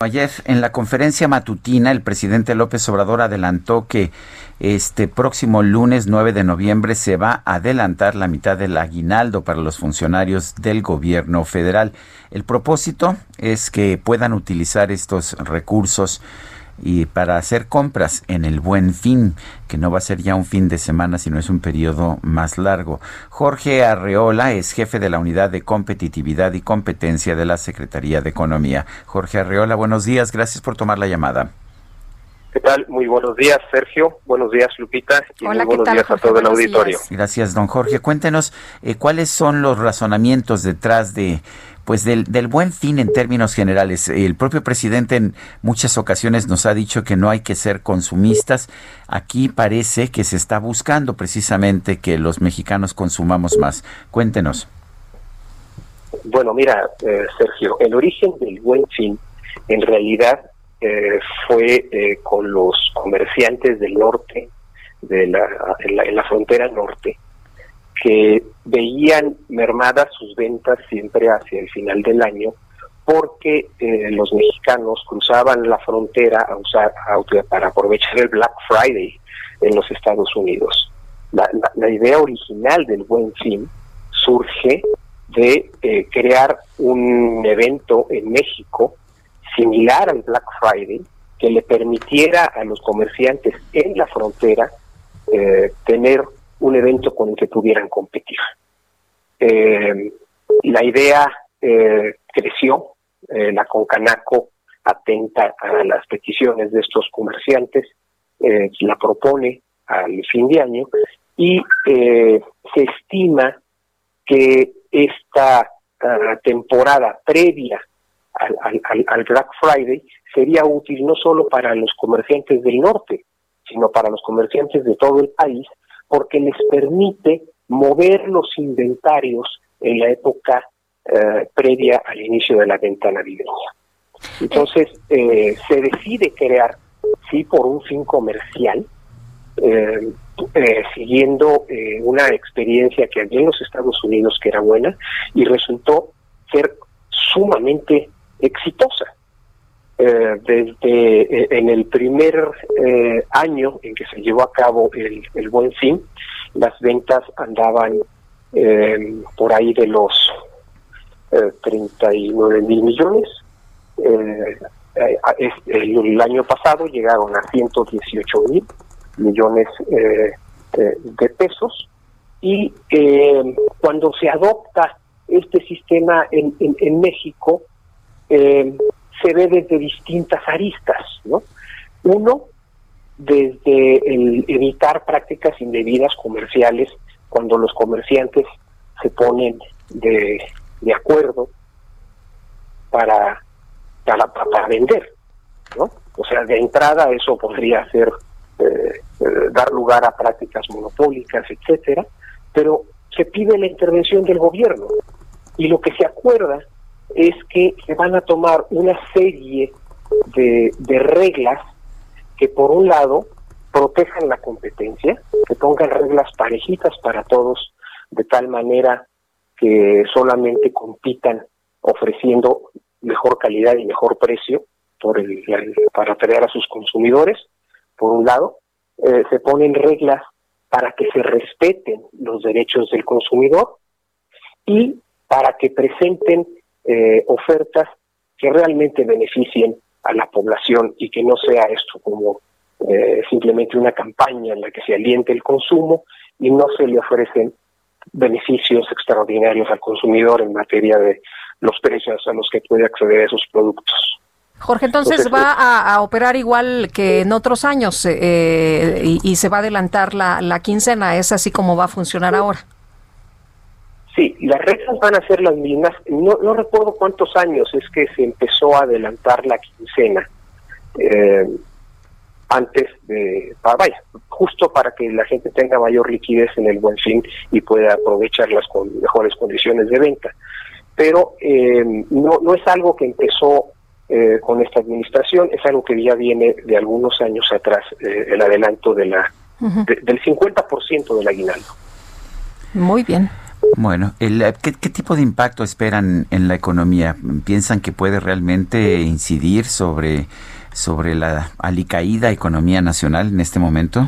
Ayer en la conferencia matutina el presidente López Obrador adelantó que este próximo lunes 9 de noviembre se va a adelantar la mitad del aguinaldo para los funcionarios del gobierno federal. El propósito es que puedan utilizar estos recursos y para hacer compras en el buen fin, que no va a ser ya un fin de semana, sino es un periodo más largo. Jorge Arreola es jefe de la Unidad de Competitividad y Competencia de la Secretaría de Economía. Jorge Arreola, buenos días, gracias por tomar la llamada. ¿Qué tal? Muy buenos días, Sergio. Buenos días, Lupita. Y Hola, muy buenos ¿qué tal, días Jorge? a todo el auditorio. días. Gracias, don Jorge. Cuéntenos eh, cuáles son los razonamientos detrás de pues del, del buen fin en términos generales. El propio presidente en muchas ocasiones nos ha dicho que no hay que ser consumistas. Aquí parece que se está buscando precisamente que los mexicanos consumamos más. Cuéntenos. Bueno, mira, eh, Sergio, el origen del buen fin en realidad eh, fue eh, con los comerciantes del norte, de la, en, la, en la frontera norte, que veían mermadas sus ventas siempre hacia el final del año porque eh, los mexicanos cruzaban la frontera a usar para aprovechar el Black Friday en los Estados Unidos. La idea original del Buen Fin surge de eh, crear un evento en México similar al Black Friday que le permitiera a los comerciantes en la frontera eh, tener un evento con el que pudieran competir. Eh, la idea eh, creció, eh, la Concanaco atenta a las peticiones de estos comerciantes, la propone al fin de año y se estima que esta ah, temporada previa al- al Black Friday sería útil no solo para los comerciantes del norte, sino para los comerciantes de todo el país, porque les permite mover los inventarios en la época eh, previa al inicio de la venta navideña. Entonces, eh, se decide crear, sí, por un fin comercial, eh, eh, siguiendo eh, una experiencia que había en los Estados Unidos que era buena y resultó ser sumamente exitosa. Eh, desde eh, en el primer eh, año en que se llevó a cabo el, el Buen Fin, las ventas andaban eh, por ahí de los eh, 39 mil millones. Es- el, año pasado llegaron a 118 mil millones de pesos y cuando se adopta este sistema en, en, en México eh, se ve desde distintas aristas, ¿no? Uno, desde el evitar prácticas indebidas comerciales cuando los comerciantes se ponen de, de acuerdo para, para, para vender, ¿no? O sea, de entrada eso podría ser eh, eh, dar lugar a prácticas monopólicas, etcétera, pero se pide la intervención del gobierno y lo que se acuerda es que se van a tomar una serie de, de reglas que por un lado protejan la competencia, que pongan reglas parejitas para todos, de tal manera que solamente compitan ofreciendo mejor calidad y mejor precio por el, para atraer a sus consumidores, por un lado, eh, se ponen reglas para que se respeten los derechos del consumidor y para que presenten eh, ofertas que realmente beneficien a la población y que no sea esto como eh, simplemente una campaña en la que se aliente el consumo y no se le ofrecen beneficios extraordinarios al consumidor en materia de los precios a los que puede acceder a esos productos. Jorge, entonces Entonces, va a, a operar igual que en otros años eh, y, y se va a adelantar la, la quincena. ¿Es así como va a funcionar ahora? Sí, las reglas van a ser las mismas. No, no recuerdo cuántos años es que se empezó a adelantar la quincena. Eh, antes de, para, vaya, justo para que la gente tenga mayor liquidez en el buen fin y pueda aprovecharlas con mejores condiciones de venta. Pero eh, no, no es algo que empezó eh, con esta administración, es algo que ya viene de algunos años atrás, eh, el adelanto de la de, del 50% del aguinaldo. Muy bien. Bueno, el, ¿qué, ¿qué, tipo de impacto esperan en la economía? ¿Piensan que puede realmente incidir sobre sobre la alicaída economía nacional en este momento?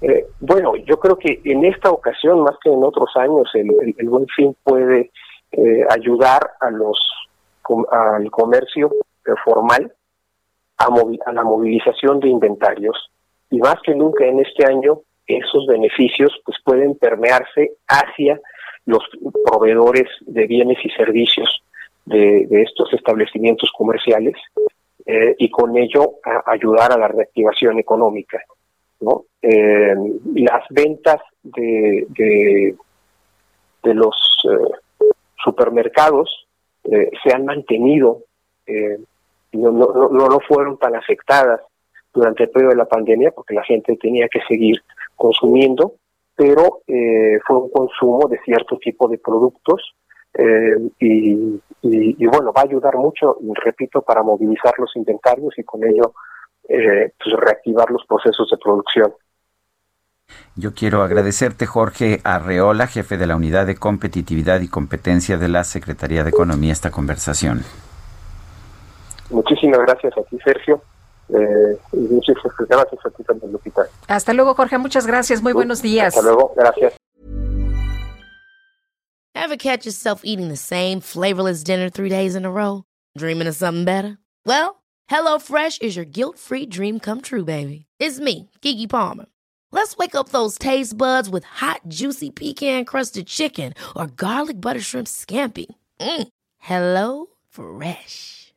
Eh, bueno, yo creo que en esta ocasión, más que en otros años, el, el, buen fin puede eh, ayudar a los al comercio eh, formal a, a la movilización de inventarios y más que nunca en este año esos beneficios pues pueden permearse hacia los proveedores de bienes y servicios de, estos establecimientos comerciales eh, y con ello ayudar a la reactivación económica. ¿no? Eh, las ventas de, de, los eh, supermercados se han mantenido, no, no, no fueron tan afectadas durante el periodo de la pandemia porque la gente tenía que seguir consumiendo, pero fue un consumo de cierto tipo de productos eh, y, y, y, bueno, va a ayudar mucho, repito, para movilizar los inventarios y con ello eh, pues reactivar los procesos de producción. Yo quiero agradecerte, Jorge Arreola, jefe de la Unidad de Competitividad y Competencia de la Secretaría de Economía, esta conversación. Muchísimas gracias a ti, Sergio. Eh, y muchas gracias a ti también, Lupita. Hasta luego, Jorge. Muchas gracias. Muy buenos días. Hasta luego. Gracias. Ever catch yourself eating the same flavorless dinner three days in a row? Dreaming of something better? Well, HelloFresh is your guilt-free dream come true, baby. It's me, Kiki Palmer. Let's wake up those taste buds with hot, juicy pecan-crusted chicken or garlic butter shrimp scampi. Mm. Hello Fresh.